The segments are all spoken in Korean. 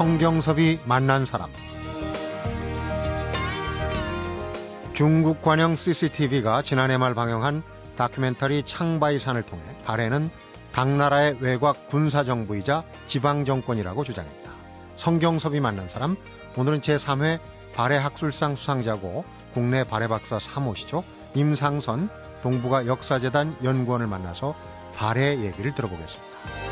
성경섭이 만난 사람 중국 관영 CCTV가 지난해 말 방영한 다큐멘터리 창바이산을 통해 발해는 당나라의 외곽 군사정부이자 지방정권이라고 주장했다. 성경섭이 만난 사람 오늘은 제3회 발해학술상 수상자고 국내 발해박사 3호시죠. 임상선 동북아 역사재단 연구원을 만나서 발해 얘기를 들어보겠습니다.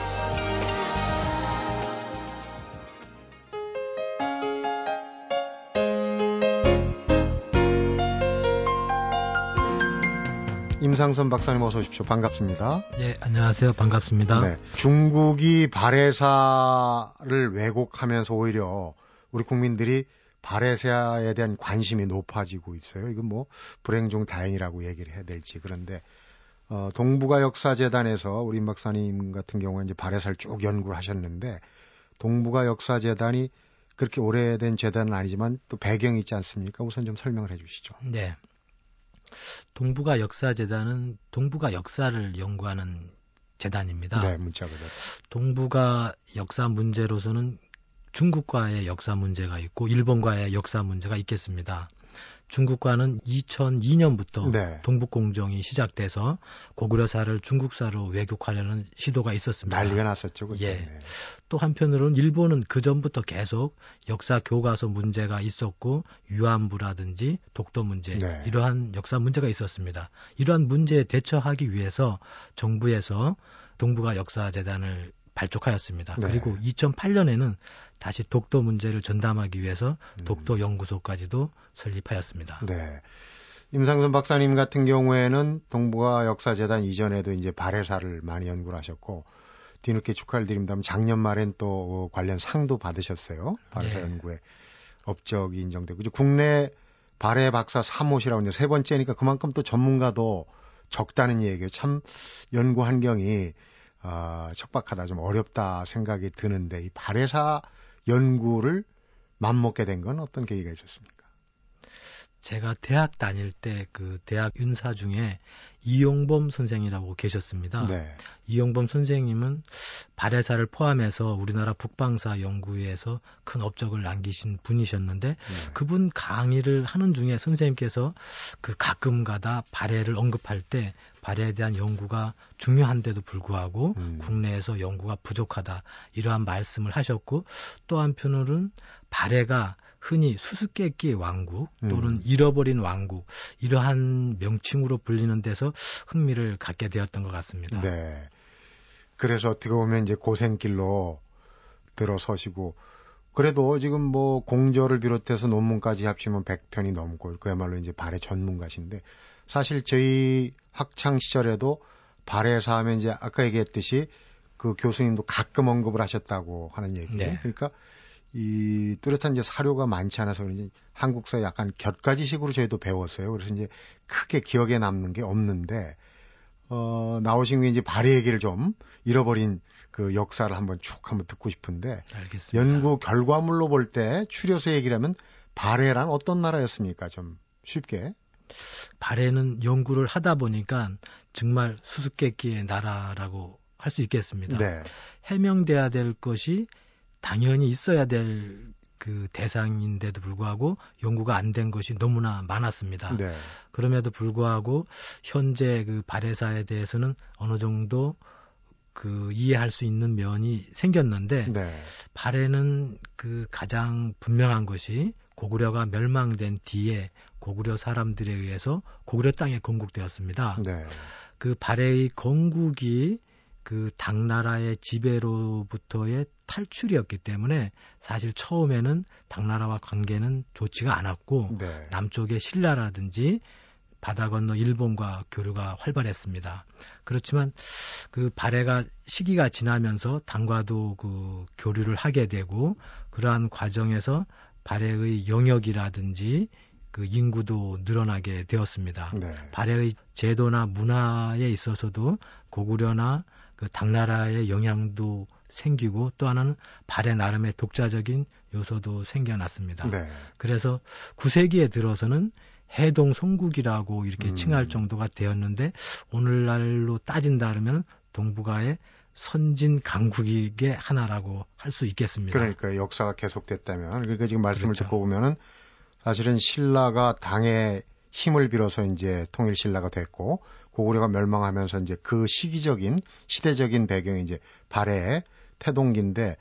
임상선 박사님 어서 오십시오. 반갑습니다. 네, 안녕하세요. 반갑습니다. 네, 중국이 발해사를 왜곡하면서 오히려 우리 국민들이 발해사에 대한 관심이 높아지고 있어요. 이건 뭐 불행 중 다행이라고 얘기를 해야 될지 그런데 어, 동북아 역사재단에서 우리 임 박사님 같은 경우에 이제 발해사를 쭉 연구를 하셨는데 동북아 역사재단이 그렇게 오래된 재단은 아니지만 또 배경이 있지 않습니까? 우선 좀 설명을 해 주시죠. 네. 동북아 역사재단은 동북아 역사를 연구하는 재단입니다. 네, 문자가 동북아 역사 문제로서는 중국과의 역사 문제가 있고 일본과의 역사 문제가 있겠습니다. 중국과는 2002년부터 네. 동북공정이 시작돼서 고구려사를 중국사로 왜곡하려는 시도가 있었습니다. 난리가 났었죠. 그때. 예. 네. 또 한편으로는 일본은 그 전부터 계속 역사 교과서 문제가 있었고 유안부라든지 독도 문제 네. 이러한 역사 문제가 있었습니다. 이러한 문제에 대처하기 위해서 정부에서 동북아 역사재단을 발족하였습니다. 네. 그리고 2008년에는 다시 독도 문제를 전담하기 위해서 음. 독도 연구소까지도 설립하였습니다. 네. 임상선 박사님 같은 경우에는 동북아 역사재단 이전에도 이제 발해사를 많이 연구를 하셨고 뒤늦게 축하를 드립니다면 작년 말엔 또 관련 상도 받으셨어요. 발해사 네. 연구에 업적이 인정되고 이제 국내 발해 박사 3호시라고 이제 세 번째니까 그만큼 또 전문가도 적다는 얘기예요. 참 연구 환경이 어, 척박하다, 좀 어렵다 생각이 드는데 이 발해사 연구를 맘먹게 된 건 어떤 계기가 있었습니까? 제가 대학 다닐 때 그 대학 윤사 중에 이용범 선생이라고 계셨습니다. 네. 이용범 선생님은 발해사를 포함해서 우리나라 북방사 연구에서 큰 업적을 남기신 분이셨는데 네. 그분 강의를 하는 중에 선생님께서 그 가끔가다 발해를 언급할 때 발해에 대한 연구가 중요한데도 불구하고 음. 국내에서 연구가 부족하다 이러한 말씀을 하셨고 또 한편으로는 발해가 흔히 수수께끼의 왕국 또는 음. 잃어버린 왕국 이러한 명칭으로 불리는 데서 흥미를 갖게 되었던 것 같습니다. 네. 그래서 어떻게 보면 이제 고생길로 들어서시고 그래도 지금 뭐 공저를 비롯해서 논문까지 합치면 100편이 넘고 그야말로 이제 발해 전문가신데 사실 저희 학창 시절에도 발해사 하면 이제 아까 얘기했듯이 그 교수님도 가끔 언급을 하셨다고 하는 얘기. 네. 그러니까 이 뚜렷한 이제 사료가 많지 않아서 그런지 한국사 약간 곁가지식으로 저희도 배웠어요. 그래서 이제 크게 기억에 남는 게 없는데 어 나오신 게 이제 발의 얘기를 좀 잃어버린 그 역사를 한번 쭉 한번 듣고 싶은데 알겠습니다. 연구 결과물로 볼 때 추려서 얘기를 하면 발해란 어떤 나라였습니까? 좀 쉽게. 발해는 연구를 하다 보니까 정말 수수께끼의 나라라고 할 수 있겠습니다. 네. 해명돼야 될 것이 당연히 있어야 될 그 대상인데도 불구하고 연구가 안 된 것이 너무나 많았습니다. 네. 그럼에도 불구하고 현재 그 발해사에 대해서는 어느 정도 그 이해할 수 있는 면이 생겼는데 네. 발해는 그 가장 분명한 것이 고구려가 멸망된 뒤에 고구려 사람들에 의해서 고구려 땅에 건국되었습니다. 네. 그 발해의 건국이 그 당나라의 지배로부터의 탈출이었기 때문에 사실 처음에는 당나라와 관계는 좋지가 않았고 네. 남쪽의 신라라든지 바다 건너 일본과 교류가 활발했습니다. 그렇지만 그 발해가 시기가 지나면서 당과도 그 교류를 하게 되고 그러한 과정에서 발해의 영역이라든지 그 인구도 늘어나게 되었습니다. 네. 발해의 제도나 문화에 있어서도 고구려나 그 당나라의 영향도 생기고 또 하나는 발해 나름의 독자적인 요소도 생겨났습니다. 네. 그래서 9세기에 들어서는 해동 송국이라고 이렇게 음. 칭할 정도가 되었는데 오늘날로 따진다 그러면 동북아의 선진 강국의 하나라고 할 수 있겠습니다. 그러니까 역사가 계속됐다면 그러니까 지금 말씀을 그렇죠. 듣고 보면은 사실은 신라가 당의 힘을 빌어서 이제 통일 신라가 됐고 고구려가 멸망하면서 이제 그 시기적인 시대적인 배경이 이제 발해의 태동기인데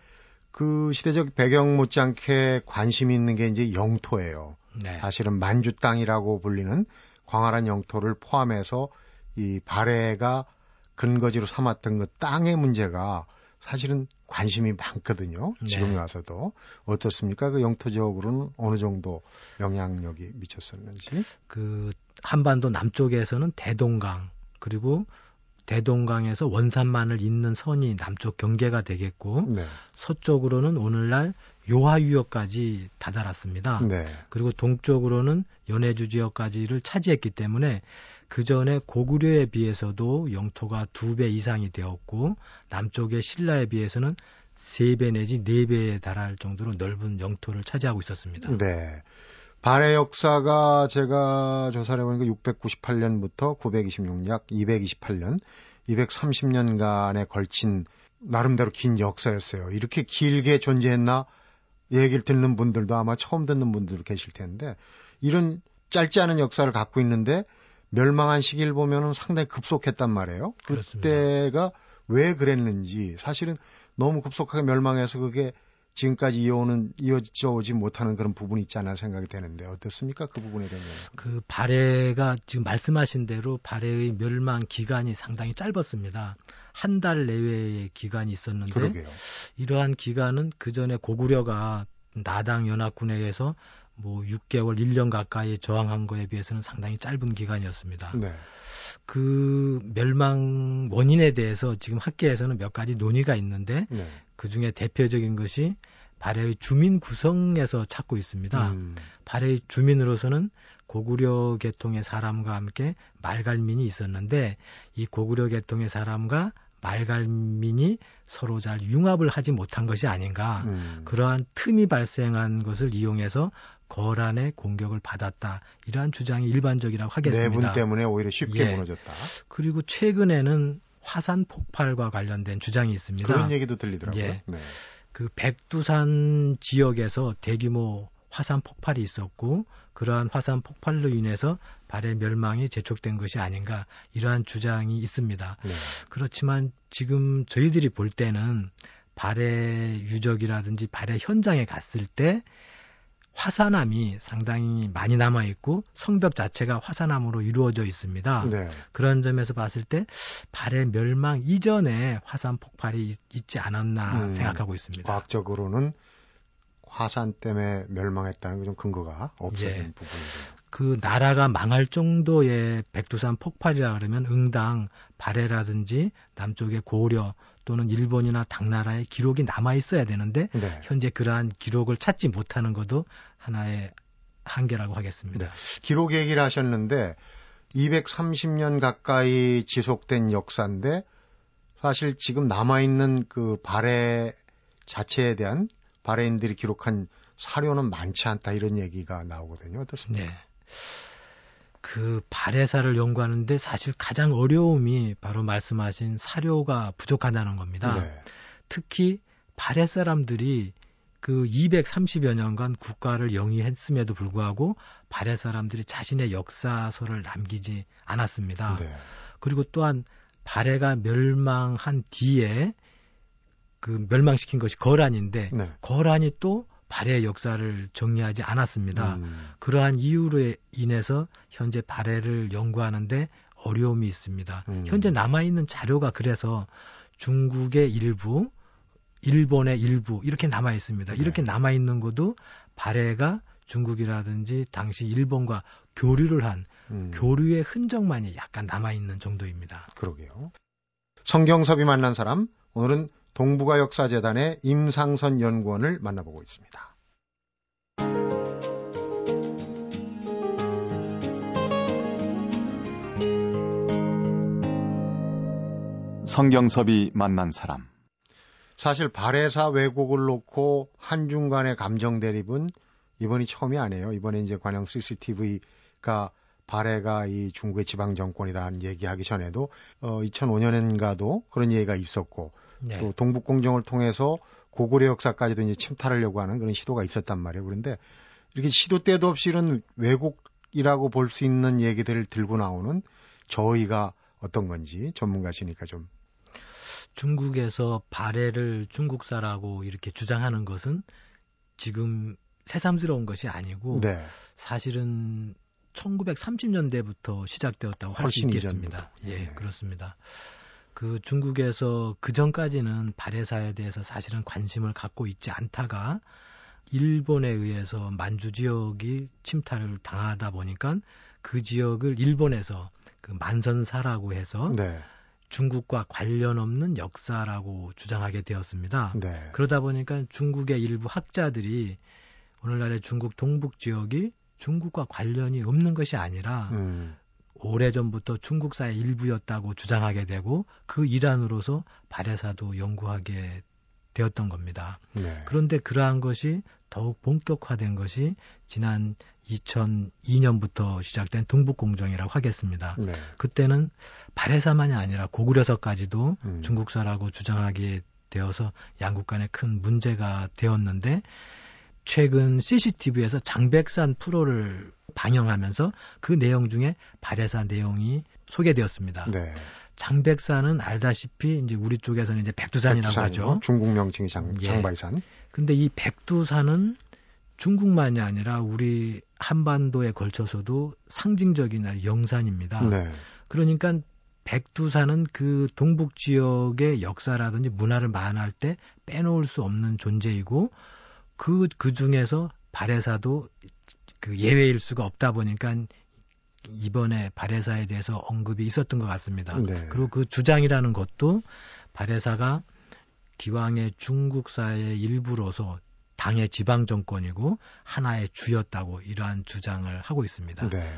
그 시대적 배경 못지않게 관심이 있는 게 이제 영토예요. 네. 사실은 만주 땅이라고 불리는 광활한 영토를 포함해서 이 발해가 근거지로 삼았던 그 땅의 문제가 사실은 관심이 많거든요. 네. 지금 와서도 어떻습니까? 그 영토적으로는 어느 정도 영향력이 미쳤었는지. 그 한반도 남쪽에서는 대동강 그리고 대동강에서 원산만을 잇는 선이 남쪽 경계가 되겠고 네. 서쪽으로는 오늘날 요하유역까지 다다랐습니다. 네. 그리고 동쪽으로는 연해주 지역까지를 차지했기 때문에 그 전에 고구려에 비해서도 영토가 두 배 이상이 되었고 남쪽의 신라에 비해서는 세 배 내지 네 배에 달할 정도로 넓은 영토를 차지하고 있었습니다. 네. 발해 역사가 제가 조사를 해보니까 698년부터 926년, 약 228년, 230년간에 걸친 나름대로 긴 역사였어요. 이렇게 길게 존재했나 얘기를 듣는 분들도 아마 처음 듣는 분들 계실 텐데 이런 짧지 않은 역사를 갖고 있는데 멸망한 시기를 보면은 상당히 급속했단 말이에요. 그렇습니다. 그때가 왜 그랬는지 사실은 너무 급속하게 멸망해서 그게 지금까지 이어오는 이어져 오지 못하는 그런 부분이 있지 않나 생각이 되는데 어떻습니까? 그 부분에 대한 그 발해가 지금 말씀하신 대로 발해의 멸망 기간이 상당히 짧았습니다. 한 달 내외의 기간이 있었는데 그러게요. 이러한 기간은 그 전에 고구려가 나당 연합군에 의해서 뭐 6개월, 1년 가까이 저항한 거에 비해서는 상당히 짧은 기간이었습니다. 네. 그 멸망 원인에 대해서 지금 학계에서는 몇 가지 논의가 있는데 네. 그 중에 대표적인 것이 발해의 주민 구성에서 찾고 있습니다. 음. 발해의 주민으로서는 고구려 계통의 사람과 함께 말갈민이 있었는데 이 고구려 계통의 사람과 말갈민이 서로 잘 융합을 하지 못한 것이 아닌가. 음. 그러한 틈이 발생한 것을 이용해서 거란의 공격을 받았다. 이러한 주장이 일반적이라고 하겠습니다. 내분 때문에 오히려 쉽게 예. 무너졌다. 그리고 최근에는 화산 폭발과 관련된 주장이 있습니다. 그런 얘기도 들리더라고요. 예. 네. 그 백두산 지역에서 대규모 화산 폭발이 있었고 그러한 화산 폭발로 인해서 발해 멸망이 재촉된 것이 아닌가 이러한 주장이 있습니다. 네. 그렇지만 지금 저희들이 볼 때는 발해 유적이라든지 발해 현장에 갔을 때 화산암이 상당히 많이 남아 있고 성벽 자체가 화산암으로 이루어져 있습니다. 네. 그런 점에서 봤을 때 발해 멸망 이전에 화산 폭발이 있, 지 않았나 음, 생각하고 있습니다. 과학적으로는 화산 때문에 멸망했다는 좀 근거가 없어진 예. 부분이죠. 그 나라가 망할 정도의 백두산 폭발이라 그러면 응당 발해라든지 남쪽의 고려 또는 일본이나 당나라의 기록이 남아 있어야 되는데 네. 현재 그러한 기록을 찾지 못하는 것도 하나의 한계라고 하겠습니다. 네. 기록 얘기를 하셨는데 230년 가까이 지속된 역사인데 사실 지금 남아 있는 그 발해 자체에 대한 발해인들이 기록한 사료는 많지 않다 이런 얘기가 나오거든요. 어떻습니까? 네. 그 발해사를 연구하는데 사실 가장 어려움이 바로 말씀하신 사료가 부족하다는 겁니다. 네. 특히 발해 사람들이 그 230여 년간 국가를 영위했음에도 불구하고 발해 사람들이 자신의 역사서를 남기지 않았습니다. 네. 그리고 또한 발해가 멸망한 뒤에 그 멸망시킨 것이 거란인데 네. 거란이 또 발해 역사를 정리하지 않았습니다. 음. 그러한 이유로 인해서 현재 발해를 연구하는데 어려움이 있습니다. 음. 현재 남아있는 자료가 그래서 중국의 일부, 일본의 일부 이렇게 남아 있습니다. 네. 이렇게 남아 있는 것도 발해가 중국이라든지 당시 일본과 교류를 한 음. 교류의 흔적만이 약간 남아 있는 정도입니다. 그러게요. 성경섭이 만난 사람 오늘은 동북아 역사재단의 임상선 연구원을 만나보고 있습니다. 성경섭이 만난 사람. 사실 발해사 왜곡을 놓고 한중 간의 감정 대립은 이번이 처음이 아니에요. 이번에 이제 관영 CCTV가 발해가 이 중국의 지방 정권이다는 얘기하기 전에도 어 2005년인가도 그런 얘기가 있었고 네. 또 동북공정을 통해서 고구려 역사까지도 이제 침탈하려고 하는 그런 시도가 있었단 말이에요. 그런데 이렇게 시도 때도 없이 이런 왜곡이라고 볼 수 있는 얘기들을 들고 나오는 저희가 어떤 건지 전문가시니까 좀 중국에서 발해를 중국사라고 이렇게 주장하는 것은 지금 새삼스러운 것이 아니고 네. 사실은 1930년대부터 시작되었다고 할 수 있겠습니다. 예, 네. 그렇습니다. 그 중국에서 그 전까지는 발해사에 대해서 사실은 관심을 갖고 있지 않다가 일본에 의해서 만주 지역이 침탈을 당하다 보니까 그 지역을 일본에서 그 만선사라고 해서 네. 중국과 관련 없는 역사라고 주장하게 되었습니다. 네. 그러다 보니까 중국의 일부 학자들이 오늘날의 중국 동북 지역이 중국과 관련이 없는 것이 아니라 음. 오래전부터 중국사의 일부였다고 주장하게 되고 그 일환으로서 발해사도 연구하게 되었던 겁니다. 네. 그런데 그러한 것이 더욱 본격화된 것이 지난 2002년부터 시작된 동북공정이라고 하겠습니다. 네. 그때는 발해사만이 아니라 고구려서까지도 음. 중국사라고 주장하게 되어서 양국 간에 큰 문제가 되었는데 최근 CCTV에서 장백산 프로를 방영하면서 그 내용 중에 발해사 내용이 소개되었습니다. 네. 장백산은 알다시피 이제 우리 쪽에서는 이제 백두산이라고 백두산이요? 하죠. 중국 명칭이 장, 예. 장발산. 근데 이 백두산은 중국만이 아니라 우리 한반도에 걸쳐서도 상징적인 영산입니다. 네. 그러니까 백두산은 그 동북 지역의 역사라든지 문화를 만할 때 빼놓을 수 없는 존재이고 그, 그 중에서 발해사도 그 예외일 수가 없다 보니까 이번에 발해사에 대해서 언급이 있었던 것 같습니다. 네. 그리고 그 주장이라는 것도 발해사가 기왕의 중국사의 일부로서 당의 지방 정권이고 하나의 주였다고 이러한 주장을 하고 있습니다. 네.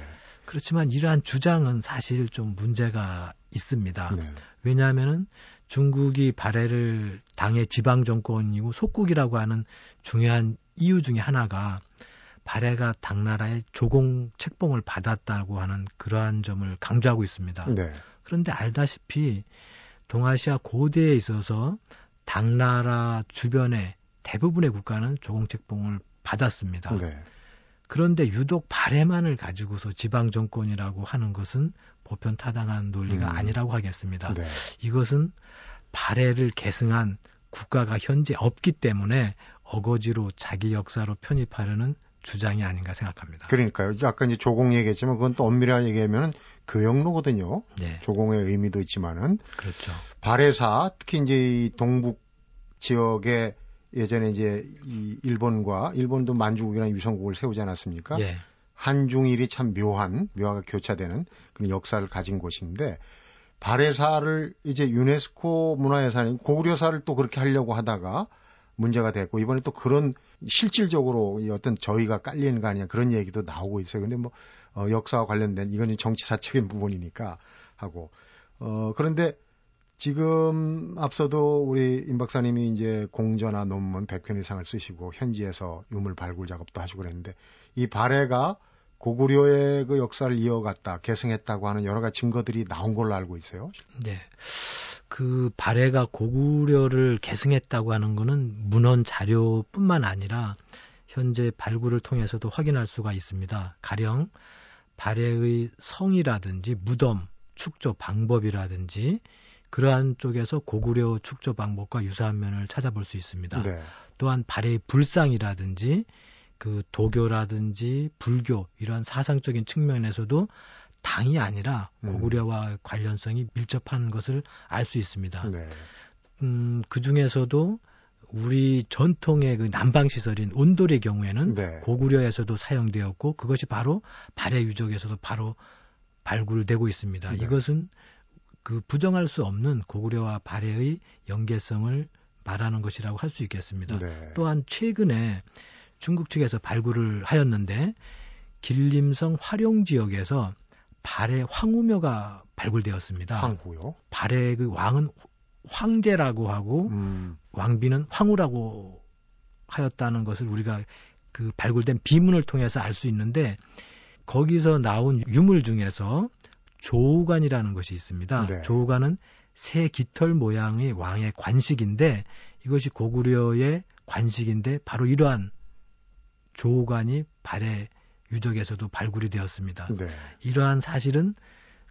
그렇지만 이러한 주장은 사실 좀 문제가 있습니다. 네. 왜냐하면은 중국이 발해를 당의 지방 정권이고 속국이라고 하는 중요한 이유 중에 하나가 발해가 당나라의 조공 책봉을 받았다고 하는 그러한 점을 강조하고 있습니다. 네. 그런데 알다시피 동아시아 고대에 있어서 당나라 주변의 대부분의 국가는 조공 책봉을 받았습니다. 네. 그런데 유독 발해만을 가지고서 지방 정권이라고 하는 것은 보편 타당한 논리가 음. 아니라고 하겠습니다. 네. 이것은 발해를 계승한 국가가 현재 없기 때문에 어거지로 자기 역사로 편입하려는 주장이 아닌가 생각합니다. 그러니까요. 아까 이제 조공 얘기했지만 그건 또 엄밀하게 얘기하면 교역로거든요. 네. 조공의 의미도 있지만은 그렇죠. 발해사 특히 이제 이 동북 지역에 예전에 이제 이 일본과 일본도 만주국이라는 유성국을 세우지 않았습니까? 예. 한중일이 참 묘한 묘하게 교차되는 그런 역사를 가진 곳인데 발해사를 이제 유네스코 문화유산인 고구려사를 또 그렇게 하려고 하다가 문제가 됐고 이번에 또 그런 실질적으로 어떤 저희가 깔리는 거 아니냐 그런 얘기도 나오고 있어요. 근데 뭐 어, 역사와 관련된 이건 정치사적인 부분이니까 하고 어 그런데 지금 앞서도 우리 임 박사님이 이제 공저나 논문 100편 이상을 쓰시고 현지에서 유물 발굴 작업도 하시고 그랬는데 이 발해가 고구려의 그 역사를 이어갔다, 계승했다고 하는 여러 가지 증거들이 나온 걸로 알고 있어요. 네. 그 발해가 고구려를 계승했다고 하는 거는 문헌 자료뿐만 아니라 현재 발굴을 통해서도 확인할 수가 있습니다. 가령 발해의 성이라든지 무덤, 축조 방법이라든지 그러한 쪽에서 고구려 축조 방법과 유사한 면을 찾아볼 수 있습니다. 네. 또한 발해의 불상이라든지 그 도교라든지 불교 이러한 사상적인 측면에서도 당이 아니라 음. 고구려와 음. 관련성이 밀접한 것을 알 수 있습니다. 네. 음, 그 중에서도 우리 전통의 그 난방 시설인 온돌의 경우에는 네. 고구려에서도 사용되었고 그것이 바로 발해 유적에서도 바로 발굴되고 있습니다. 네. 이것은 그 부정할 수 없는 고구려와 발해의 연계성을 말하는 것이라고 할 수 있겠습니다. 네. 또한 최근에 중국 측에서 발굴을 하였는데 길림성 활용 지역에서 발해 황후묘가 발굴되었습니다. 황후요? 발해 그 왕은 황제라고 하고 음. 왕비는 황후라고 하였다는 것을 우리가 그 발굴된 비문을 통해서 알 수 있는데 거기서 나온 유물 중에서 조우관이라는 것이 있습니다. 네. 조우관은 새 깃털 모양의 왕의 관식인데 이것이 고구려의 관식인데 바로 이러한 조관이 발해 유적에서도 발굴이 되었습니다. 네. 이러한 사실은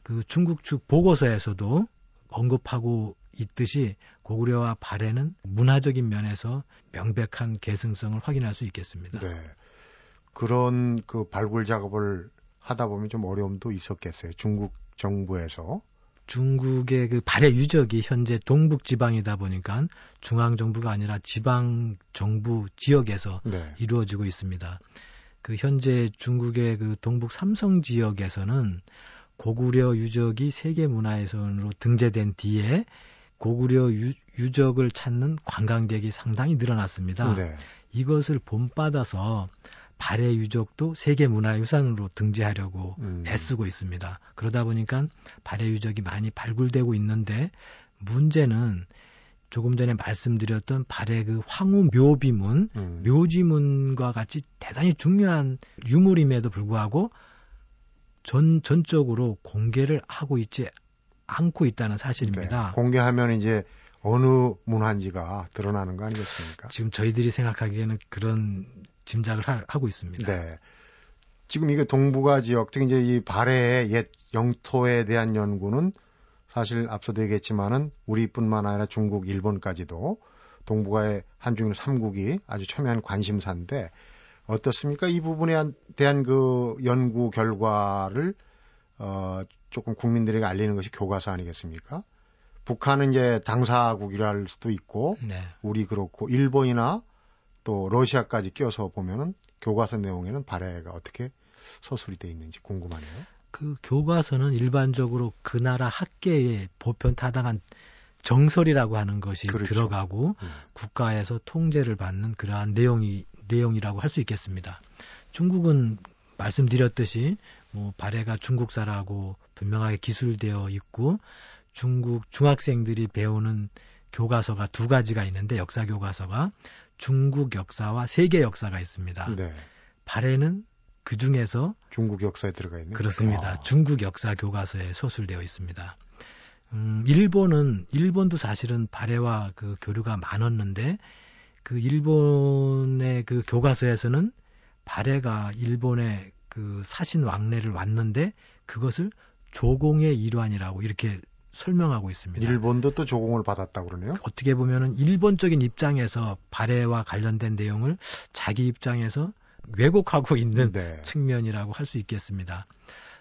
그 중국 측 보고서에서도 언급하고 있듯이 고구려와 발해는 문화적인 면에서 명백한 계승성을 확인할 수 있겠습니다. 네. 그런 그 발굴 작업을 하다 보면 좀 어려움도 있었겠어요. 중국 정부에서. 중국의 그 발해 유적이 현재 동북 지방이다 보니까 중앙 정부가 아니라 지방 정부 지역에서 네. 이루어지고 있습니다. 그 현재 중국의 그 동북 삼성 지역에서는 고구려 유적이 세계 문화유산으로 등재된 뒤에 고구려 유, 적을 찾는 관광객이 상당히 늘어났습니다. 네. 이것을 본받아서 발해 유적도 세계 문화유산으로 등재하려고 음. 애쓰고 있습니다. 그러다 보니까 발해 유적이 많이 발굴되고 있는데 문제는 조금 전에 말씀드렸던 발해 그 황후 묘비문, 음. 묘지문과 같이 대단히 중요한 유물임에도 불구하고 전 전적으로 공개를 하고 있지 않고 있다는 사실입니다. 네. 공개하면 이제 어느 문화인지가 드러나는 거 아니겠습니까? 지금 저희들이 생각하기에는 그런 짐작을 하, 고 있습니다. 네. 지금 이게 동북아 지역, 특히 이제 이 발해의 옛 영토에 대한 연구는 사실 앞서도 얘기했지만은 우리뿐만 아니라 중국, 일본까지도 동북아의 한중일 3국이 아주 첨예한 관심사인데 어떻습니까? 이 부분에 대한 그 연구 결과를 어 조금 국민들에게 알리는 것이 교과서 아니겠습니까? 북한은 이제 당사국이라 할 수도 있고 네. 우리 그렇고 일본이나 또 러시아까지 껴서 보면은 교과서 내용에는 발해가 어떻게 서술이 돼 있는지 궁금하네요. 그 교과서는 일반적으로 그 나라 학계에 보편 타당한 정설이라고 하는 것이 그렇죠. 들어가고 음. 국가에서 통제를 받는 그러한 내용이 내용이라고 할 수 있겠습니다. 중국은 말씀드렸듯이 뭐 발해가 중국사라고 분명하게 기술되어 있고 중국 중학생들이 배우는 교과서가 두 가지가 있는데 역사 교과서가 중국 역사와 세계 역사가 있습니다. 네. 발해는 그 중에서 중국 역사에 들어가 있는 그렇습니다. 아. 중국 역사 교과서에 소술되어 있습니다. 음, 일본은 일본도 사실은 발해와 그 교류가 많았는데 그 일본의 그 교과서에서는 발해가 일본의 그 사신 왕래를 왔는데 그것을 조공의 일환이라고 이렇게 설명하고 있습니다. 일본도 또 조공을 받았다고 그러네요. 어떻게 보면은 일본적인 입장에서 발해와 관련된 내용을 자기 입장에서 왜곡하고 있는 네. 측면이라고 할 수 있겠습니다.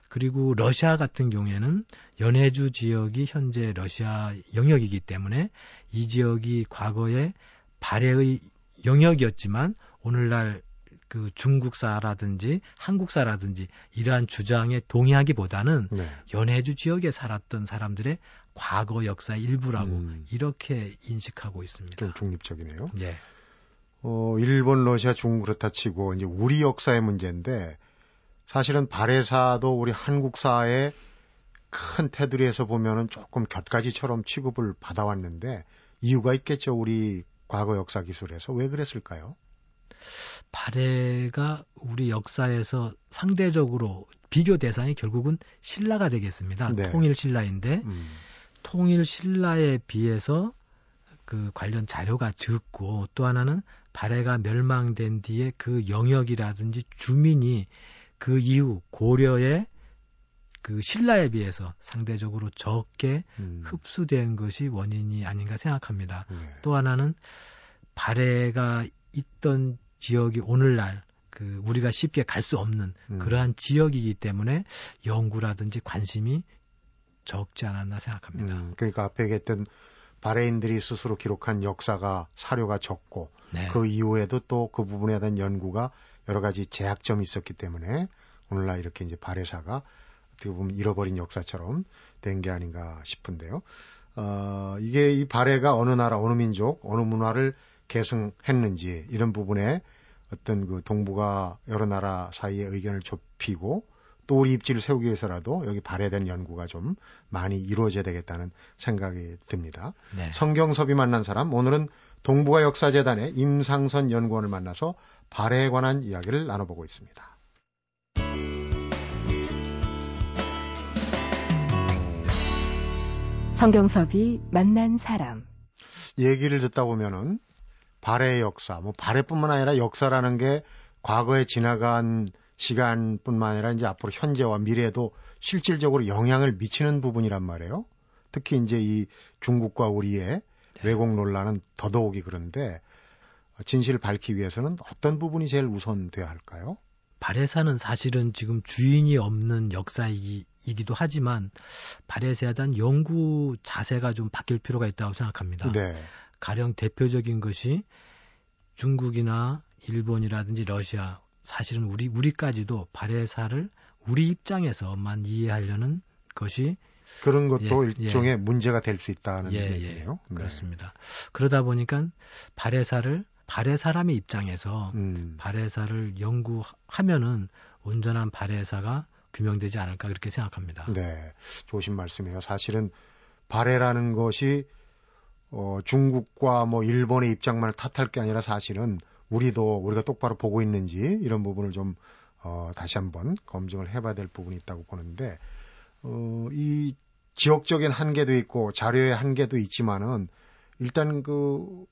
그리고 러시아 같은 경우에는 연해주 지역이 현재 러시아 영역이기 때문에 이 지역이 과거에 발해의 영역이었지만 오늘날 그 중국사라든지 한국사라든지 이러한 주장에 동의하기보다는 네. 연해주 지역에 살았던 사람들의 과거 역사 일부라고 음. 이렇게 인식하고 있습니다. 좀 중립적이네요. 네. 어, 일본, 러시아, 중국 그렇다 치고 이제 우리 역사의 문제인데 사실은 발해사도 우리 한국사의 큰 테두리에서 보면은 조금 곁가지처럼 취급을 받아왔는데 이유가 있겠죠. 우리 과거 역사 기술에서 왜 그랬을까요? 발해가 우리 역사에서 상대적으로 비교 대상이 결국은 신라가 되겠습니다. 네. 통일 신라인데 음. 통일 신라에 비해서 그 관련 자료가 적고 또 하나는 발해가 멸망된 뒤에 그 영역이라든지 주민이 그 이후 고려의 그 신라에 비해서 상대적으로 적게 음. 흡수된 것이 원인이 아닌가 생각합니다. 네. 또 하나는 발해가 있던 지역이 오늘날 그 우리가 쉽게 갈 수 없는 음. 그러한 지역이기 때문에 연구라든지 관심이 적지 않았나 생각합니다. 음, 그러니까 앞에 얘기했던 바레인들이 스스로 기록한 역사가 사료가 적고 네. 그 이후에도 또 그 부분에 대한 연구가 여러 가지 제약점이 있었기 때문에 오늘날 이렇게 이제 바레사가 어떻게 보면 잃어버린 역사처럼 된 게 아닌가 싶은데요. 어, 이게 이 발해가 어느 나라, 어느 민족, 어느 문화를 계승했는지 이런 부분에 어떤 그 동북아 여러 나라 사이의 의견을 좁히고 또 우리 입지를 세우기 위해서라도 여기 발해된 연구가 좀 많이 이루어져야 되겠다는 생각이 듭니다. 네. 성경섭이 만난 사람 오늘은 동북아 역사재단의 임상선 연구원을 만나서 발해에 관한 이야기를 나눠보고 있습니다. 성경섭이 만난 사람. 얘기를 듣다 보면은 발해의 역사, 뭐 발해뿐만 아니라 역사라는 게 과거에 지나간 시간뿐만 아니라 이제 앞으로 현재와 미래에도 실질적으로 영향을 미치는 부분이란 말이에요. 특히 이제 이 중국과 우리의 네. 왜곡 논란은 더더욱이 그런데 진실을 밝히기 위해서는 어떤 부분이 제일 우선돼야 할까요? 발해사는 사실은 지금 주인이 없는 역사이기도 하지만 발해사에 대한 연구 자세가 좀 바뀔 필요가 있다고 생각합니다. 네. 가령 대표적인 것이 중국이나 일본이라든지 러시아 사실은 우리 우리까지도 발해사를 우리 입장에서만 이해하려는 것이 그런 것도 예, 일종의 예. 문제가 될 수 있다는 예, 예. 얘기예요. 네. 그렇습니다. 그러다 보니까 발해사를 발해 사람의 입장에서 음. 발해사를 연구하면은 온전한 발해사가 규명되지 않을까 그렇게 생각합니다. 네, 좋으신 말씀이에요. 사실은 발해라는 것이 어, 중국과 뭐 일본의 입장만을 탓할 게 아니라 사실은 우리도 우리가 똑바로 보고 있는지 이런 부분을 좀 어, 다시 한번 검증을 해봐야 될 부분이 있다고 보는데 어, 이 지역적인 한계도 있고 자료의 한계도 있지만은 일단 그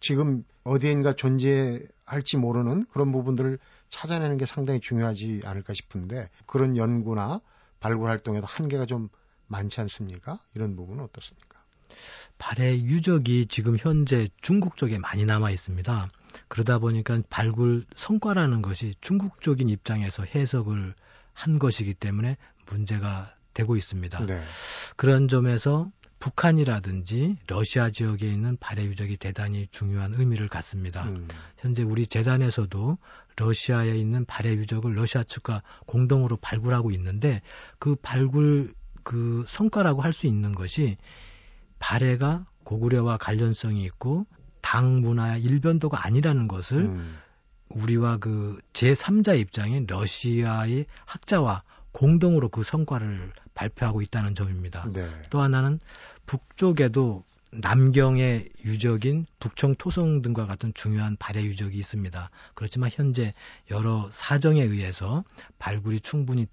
지금 어디엔가 존재할지 모르는 그런 부분들을 찾아내는 게 상당히 중요하지 않을까 싶은데 그런 연구나 발굴 활동에도 한계가 좀 많지 않습니까? 이런 부분은 어떻습니까? 발해 유적이 지금 현재 중국 쪽에 많이 남아 있습니다. 그러다 보니까 발굴 성과라는 것이 중국 쪽인 입장에서 해석을 한 것이기 때문에 문제가 되고 있습니다. 네. 그런 점에서 북한이라든지 러시아 지역에 있는 발해 유적이 대단히 중요한 의미를 갖습니다. 음. 현재 우리 재단에서도 러시아에 있는 발해 유적을 러시아 측과 공동으로 발굴하고 있는데 그 발굴 그 성과라고 할 수 있는 것이 발해가 고구려와 관련성이 있고 당 문화의 일변도가 아니라는 것을 음. 우리와 그 제3자 입장인 러시아의 학자와 공동으로 그 성과를 발표하고 있다는 점입니다. 네. 또 하나는 북쪽에도 남경의 유적인 북청 토성 등과 같은 중요한 발해 유적이 있습니다. 그렇지만 현재 여러 사정에 의해서 발굴이 충분히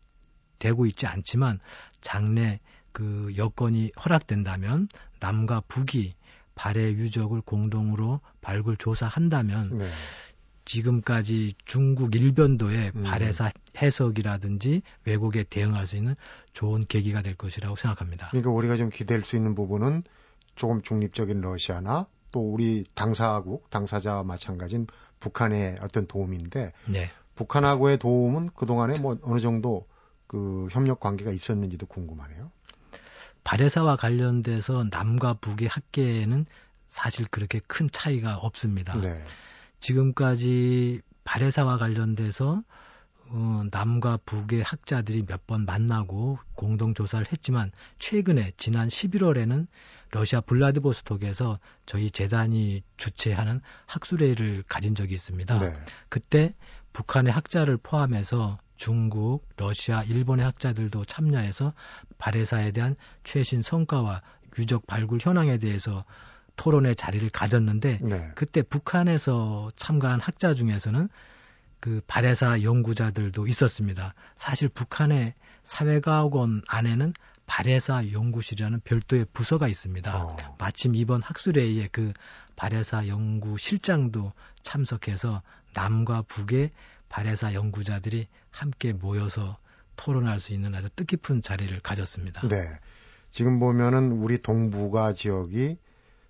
되고 있지 않지만 장래 그 여건이 허락된다면 남과 북이 발해 유적을 공동으로 발굴 조사한다면 네. 지금까지 중국 일변도의 음. 발해사 해석이라든지 왜곡에 대응할 수 있는 좋은 계기가 될 것이라고 생각합니다. 그러니까 우리가 좀 기댈 수 있는 부분은 조금 중립적인 러시아나 또 우리 당사국, 당사자와 마찬가지인 북한의 어떤 도움인데 네. 북한하고의 도움은 그 동안에 뭐 어느 정도 그 협력 관계가 있었는지도 궁금하네요. 발해사와 관련돼서 남과 북의 학계에는 사실 그렇게 큰 차이가 없습니다. 네. 지금까지 발해사와 관련돼서 어, 남과 북의 학자들이 몇 번 만나고 공동 조사를 했지만 최근에 지난 11월에는 러시아 블라디보스톡에서 저희 재단이 주최하는 학술회의를 가진 적이 있습니다. 네. 그때 북한의 학자를 포함해서 중국, 러시아, 일본의 학자들도 참여해서 발해사에 대한 최신 성과와 유적 발굴 현황에 대해서 토론의 자리를 가졌는데 네. 그때 북한에서 참가한 학자 중에서는 그 발해사 연구자들도 있었습니다. 사실 북한의 사회과학원 안에는 발해사 연구실이라는 별도의 부서가 있습니다. 어. 마침 이번 학술회의에 그 발해사 연구실장도 참석해서 남과 북의 발해사 연구자들이 함께 모여서 토론할 수 있는 아주 뜻깊은 자리를 가졌습니다. 네. 지금 보면은 우리 동북아 지역이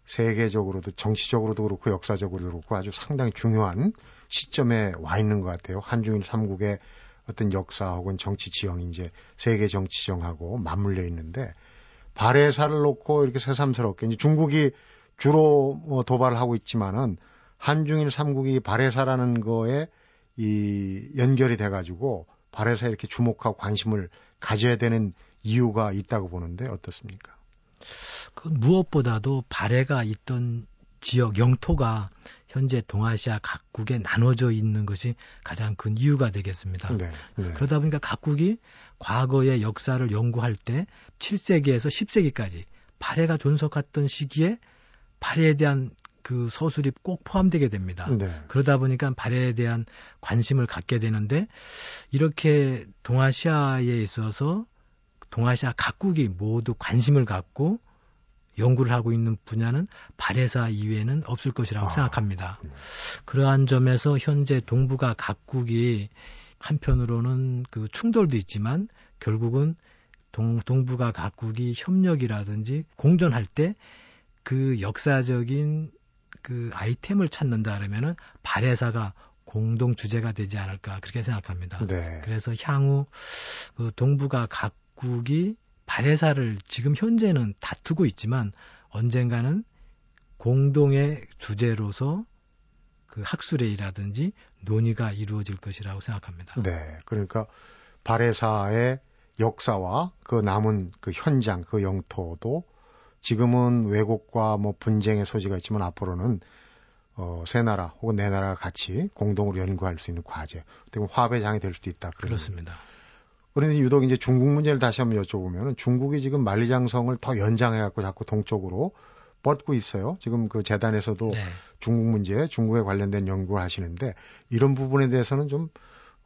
세계적으로도 정치적으로도 그렇고 역사적으로도 그렇고 아주 상당히 중요한 시점에 와 있는 것 같아요. 한중일 삼국의 어떤 역사 혹은 정치 지형이 이제 세계 정치 지형하고 맞물려 있는데 발해사를 놓고 이렇게 새삼스럽게 이제 중국이 주로 뭐 도발을 하고 있지만은 한중일 삼국이 발해사라는 거에 이 연결이 돼가지고 발해사에 이렇게 주목하고 관심을 가져야 되는 이유가 있다고 보는데 어떻습니까? 그 무엇보다도 발해가 있던 지역 영토가 현재 동아시아 각국에 나눠져 있는 것이 가장 큰 이유가 되겠습니다. 네, 네. 그러다 보니까 각국이 과거의 역사를 연구할 때 7세기에서 10세기까지 발해가 존속했던 시기에 발해에 대한 그 서술이 꼭 포함되게 됩니다. 네. 그러다 보니까 발해에 대한 관심을 갖게 되는데 이렇게 동아시아에 있어서 동아시아 각국이 모두 관심을 갖고 연구를 하고 있는 분야는 발해사 이외에는 없을 것이라고 아, 생각합니다. 음. 그러한 점에서 현재 동북아 각국이 한편으로는 그 충돌도 있지만 결국은 동, 동북아 각국이 협력이라든지 공존할 때 그 역사적인 그 아이템을 찾는다 그러면은 발해사가 공동 주제가 되지 않을까 그렇게 생각합니다. 네. 그래서 향후 그 동북아 각국이 발해사를 지금 현재는 다투고 있지만 언젠가는 공동의 주제로서 그 학술회의라든지 논의가 이루어질 것이라고 생각합니다. 네. 그러니까 발해사의 역사와 그 남은 그 현장, 그 영토도 지금은 왜곡과 뭐 분쟁의 소지가 있지만 앞으로는 어, 세 나라 혹은 네 나라가 같이 공동으로 연구할 수 있는 과제, 보면 화배장이 될 수도 있다. 그렇습니다. 그런데 유독 이제 중국 문제를 다시 한번 여쭤보면 중국이 지금 만리장성을 더 연장해갖고 자꾸 동쪽으로 뻗고 있어요. 지금 그 재단에서도 네. 중국 문제, 중국에 관련된 연구를 하시는데 이런 부분에 대해서는 좀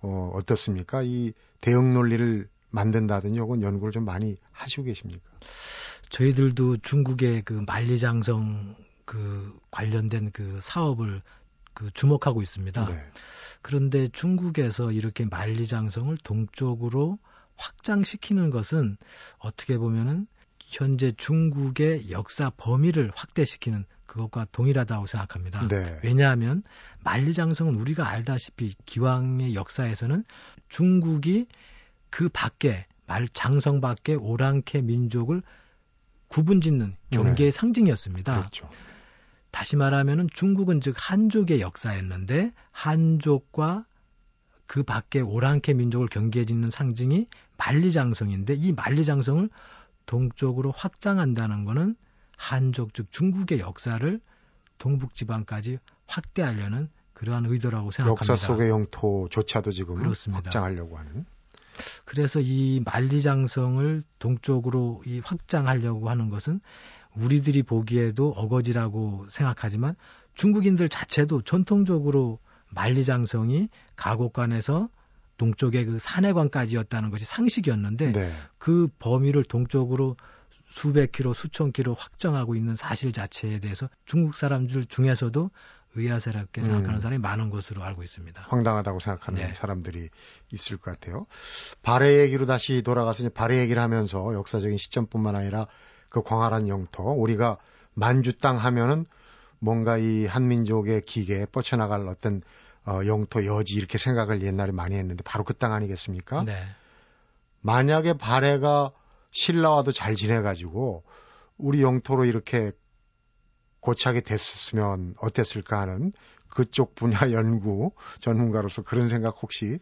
어, 어떻습니까? 이 대응 논리를 만든다든지 혹은 연구를 좀 많이 하시고 계십니까? 저희들도 중국의 그 만리장성 그 관련된 그 사업을 그 주목하고 있습니다. 네. 그런데 중국에서 이렇게 만리장성을 동쪽으로 확장시키는 것은 어떻게 보면은 현재 중국의 역사 범위를 확대시키는 그것과 동일하다고 생각합니다. 네. 왜냐하면 만리장성은 우리가 알다시피 기왕의 역사에서는 중국이 그 밖에 말 장성 밖에 오랑캐 민족을 구분짓는 경계의 상징이었습니다. 그렇죠. 다시 말하면은 중국은 즉 한족의 역사였는데 한족과 그 밖에 오랑캐 민족을 경계짓는 상징이 만리장성인데 이 만리장성을 동쪽으로 확장한다는 것은 한족 즉 중국의 역사를 동북 지방까지 확대하려는 그러한 의도라고 생각합니다. 역사 속의 영토조차도 지금 그렇습니다. 확장하려고 하는. 그래서 이 만리장성을 동쪽으로 이 확장하려고 하는 것은 우리들이 보기에도 어거지라고 생각하지만 중국인들 자체도 전통적으로 만리장성이 가곡관에서 동쪽의 그 산해관까지였다는 것이 상식이었는데 네. 그 범위를 동쪽으로 수백 킬로, 수천 킬로 확정하고 있는 사실 자체에 대해서 중국 사람들 중에서도 의아스럽게 생각하는 음. 사람이 많은 것으로 알고 있습니다. 황당하다고 생각하는 네. 사람들이 있을 것 같아요. 발해 얘기로 다시 돌아가서 이제 발해 얘기를 하면서 역사적인 시점뿐만 아니라 그 광활한 영토, 우리가 만주 땅 하면은 뭔가 이 한민족의 기계에 뻗쳐나갈 어떤 어, 영토 여지 이렇게 생각을 옛날에 많이 했는데 바로 그 땅 아니겠습니까? 네. 만약에 발해가 신라와도 잘 지내가지고 우리 영토로 이렇게 고착이 됐었으면 어땠을까 하는 그쪽 분야 연구 전문가로서 그런 생각 혹시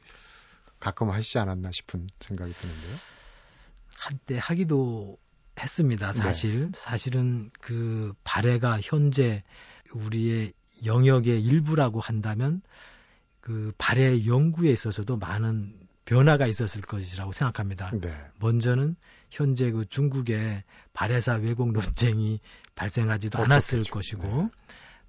가끔 하시지 않았나 싶은 생각이 드는데요. 한때 하기도 했습니다. 사실 사실은 그 발해가 현재 우리의 영역의 일부라고 한다면 그 발해 연구에 있어서도 많은 변화가 있었을 것이라고 생각합니다. 네. 먼저는 현재 그 중국의 발해사 왜곡 논쟁이 발생하지도 않았을 없었겠죠. 것이고 네.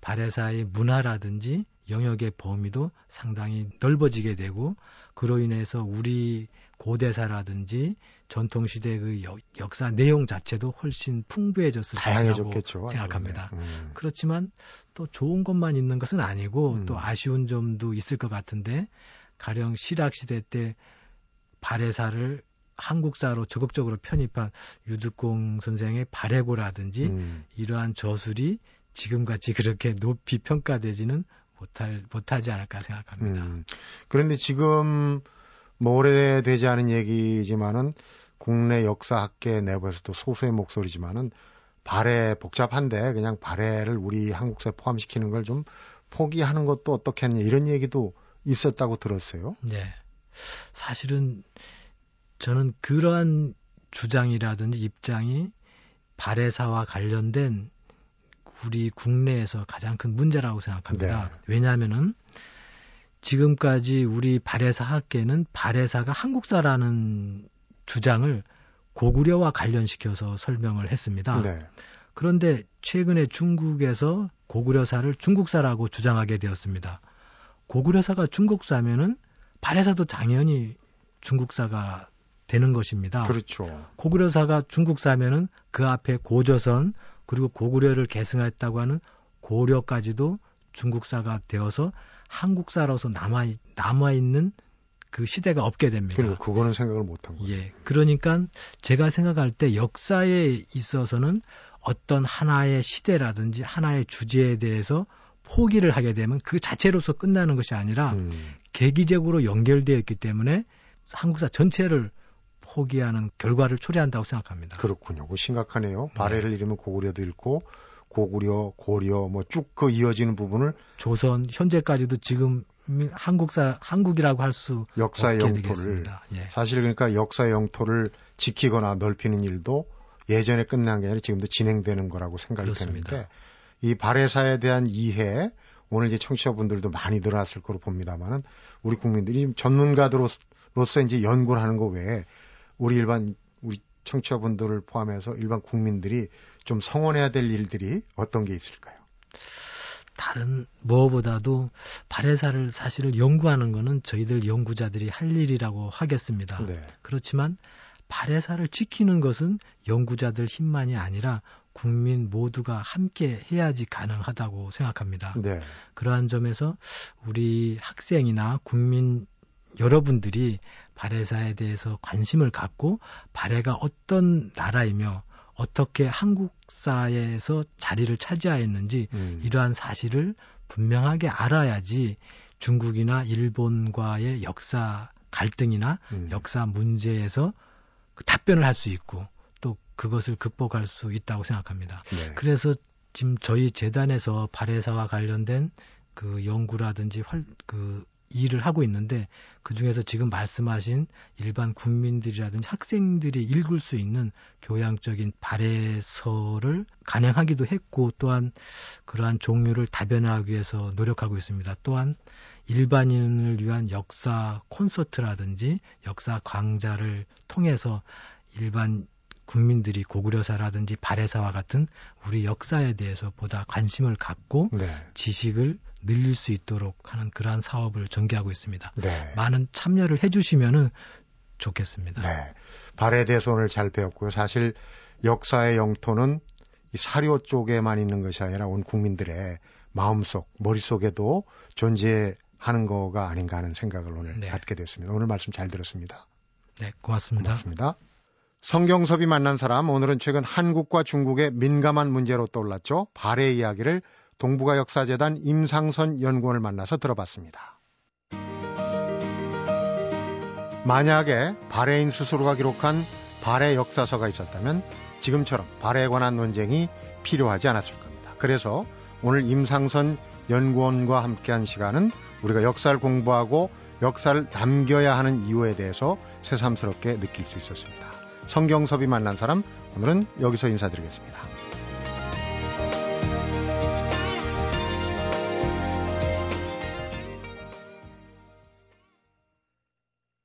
발해사의 문화라든지 영역의 범위도 상당히 넓어지게 되고 그로 인해서 우리 고대사라든지 전통 시대 그 여- 역사 내용 자체도 훨씬 풍부해졌을 것이라고 다양해졌겠죠. 생각합니다. 네. 음. 그렇지만 또 좋은 것만 있는 것은 아니고 음. 또 아쉬운 점도 있을 것 같은데 가령 실학 시대 때 발해사를 한국사로 적극적으로 편입한 유득공 선생의 발해고라든지 음. 이러한 저술이 지금같이 그렇게 높이 평가되지는 못할 못하지 않을까 생각합니다. 음. 그런데 지금 뭐 오래되지 않은 얘기지만은 국내 역사학계 내부에서도 소수의 목소리지만은 발해 복잡한데 그냥 발해를 우리 한국사에 포함시키는 걸 좀 포기하는 것도 어떻겠냐 이런 얘기도 있었다고 들었어요. 네. 사실은 저는 그러한 주장이라든지 입장이 발해사와 관련된 우리 국내에서 가장 큰 문제라고 생각합니다. 네. 왜냐하면은 지금까지 우리 발해사 학계는 발해사가 한국사라는 주장을 고구려와 관련시켜서 설명을 했습니다. 네. 그런데 최근에 중국에서 고구려사를 중국사라고 주장하게 되었습니다. 고구려사가 중국사면은 발해사도 당연히 중국사가 되는 것입니다. 그렇죠. 고구려사가 중국사면은 그 앞에 고조선, 그리고 고구려를 계승했다고 하는 고려까지도 중국사가 되어서 한국사로서 남아 남아 있는 그 시대가 없게 됩니다. 그리고 그거는 생각을 못한 거예요. 예. 그러니까 제가 생각할 때 역사에 있어서는 어떤 하나의 시대라든지 하나의 주제에 대해서 포기를 하게 되면 그 자체로서 끝나는 것이 아니라 음. 계기적으로 연결되어 있기 때문에 한국사 전체를 포기하는 결과를 초래한다고 생각합니다. 그렇군요. 그 심각하네요. 발해를 네. 잃으면 고구려도 잃고 고구려, 고려 뭐 쭉 그 이어지는 부분을 조선 현재까지도 지금 한국사 한국이라고 할 수 역사의 영토를 예. 사실 그러니까 역사의 영토를 지키거나 넓히는 일도 예전에 끝난 게 아니라 지금도 진행되는 거라고 생각이 그렇습니다. 되는데 이 발해사에 대한 이해 오늘 이제 청취자분들도 많이 늘어났을 거로 봅니다만은 우리 국민들이 전문가들로서 이제 연구를 하는 거 외에 우리 일반 우리 청취자분들을 포함해서 일반 국민들이 좀 성원해야 될 일들이 어떤 게 있을까요? 다른 무엇보다도 발해사를 사실을 연구하는 거는 저희들 연구자들이 할 일이라고 하겠습니다. 네. 그렇지만 발해사를 지키는 것은 연구자들 힘만이 아니라 국민 모두가 함께 해야지 가능하다고 생각합니다. 네. 그러한 점에서 우리 학생이나 국민 여러분들이 발해사에 대해서 관심을 갖고 발해가 어떤 나라이며 어떻게 한국사에서 자리를 차지하였는지 음. 이러한 사실을 분명하게 알아야지 중국이나 일본과의 역사 갈등이나 음. 역사 문제에서 그 답변을 할 수 있고 또 그것을 극복할 수 있다고 생각합니다. 네. 그래서 지금 저희 재단에서 발해사와 관련된 그 연구라든지 활, 그 일을 하고 있는데 그 중에서 지금 말씀하신 일반 국민들이라든지 학생들이 읽을 수 있는 교양적인 발해서를 간행하기도 했고 또한 그러한 종류를 다변화하기 위해서 노력하고 있습니다. 또한 일반인을 위한 역사 콘서트라든지 역사 강좌를 통해서 일반 국민들이 고구려사라든지 발해사와 같은 우리 역사에 대해서 보다 관심을 갖고 네. 지식을 늘릴 수 있도록 하는 그러한 사업을 전개하고 있습니다. 네. 많은 참여를 해주시면은 좋겠습니다. 네. 발에 대해서 오늘 잘 배웠고요. 사실 역사의 영토는 이 사료 쪽에만 있는 것이 아니라 온 국민들의 마음속, 머릿속에도 존재하는 거가 아닌가 하는 생각을 오늘 네. 갖게 됐습니다. 오늘 말씀 잘 들었습니다. 네, 고맙습니다. 고맙습니다. 성경섭이 만난 사람, 오늘은 최근 한국과 중국의 민감한 문제로 떠올랐죠. 발의 이야기를 동북아 역사재단 임상선 연구원을 만나서 들어봤습니다. 만약에 발해인 스스로가 기록한 발해 역사서가 있었다면 지금처럼 발해에 관한 논쟁이 필요하지 않았을 겁니다. 그래서 오늘 임상선 연구원과 함께한 시간은 우리가 역사를 공부하고 역사를 남겨야 하는 이유에 대해서 새삼스럽게 느낄 수 있었습니다. 성경섭이 만난 사람 오늘은 여기서 인사드리겠습니다.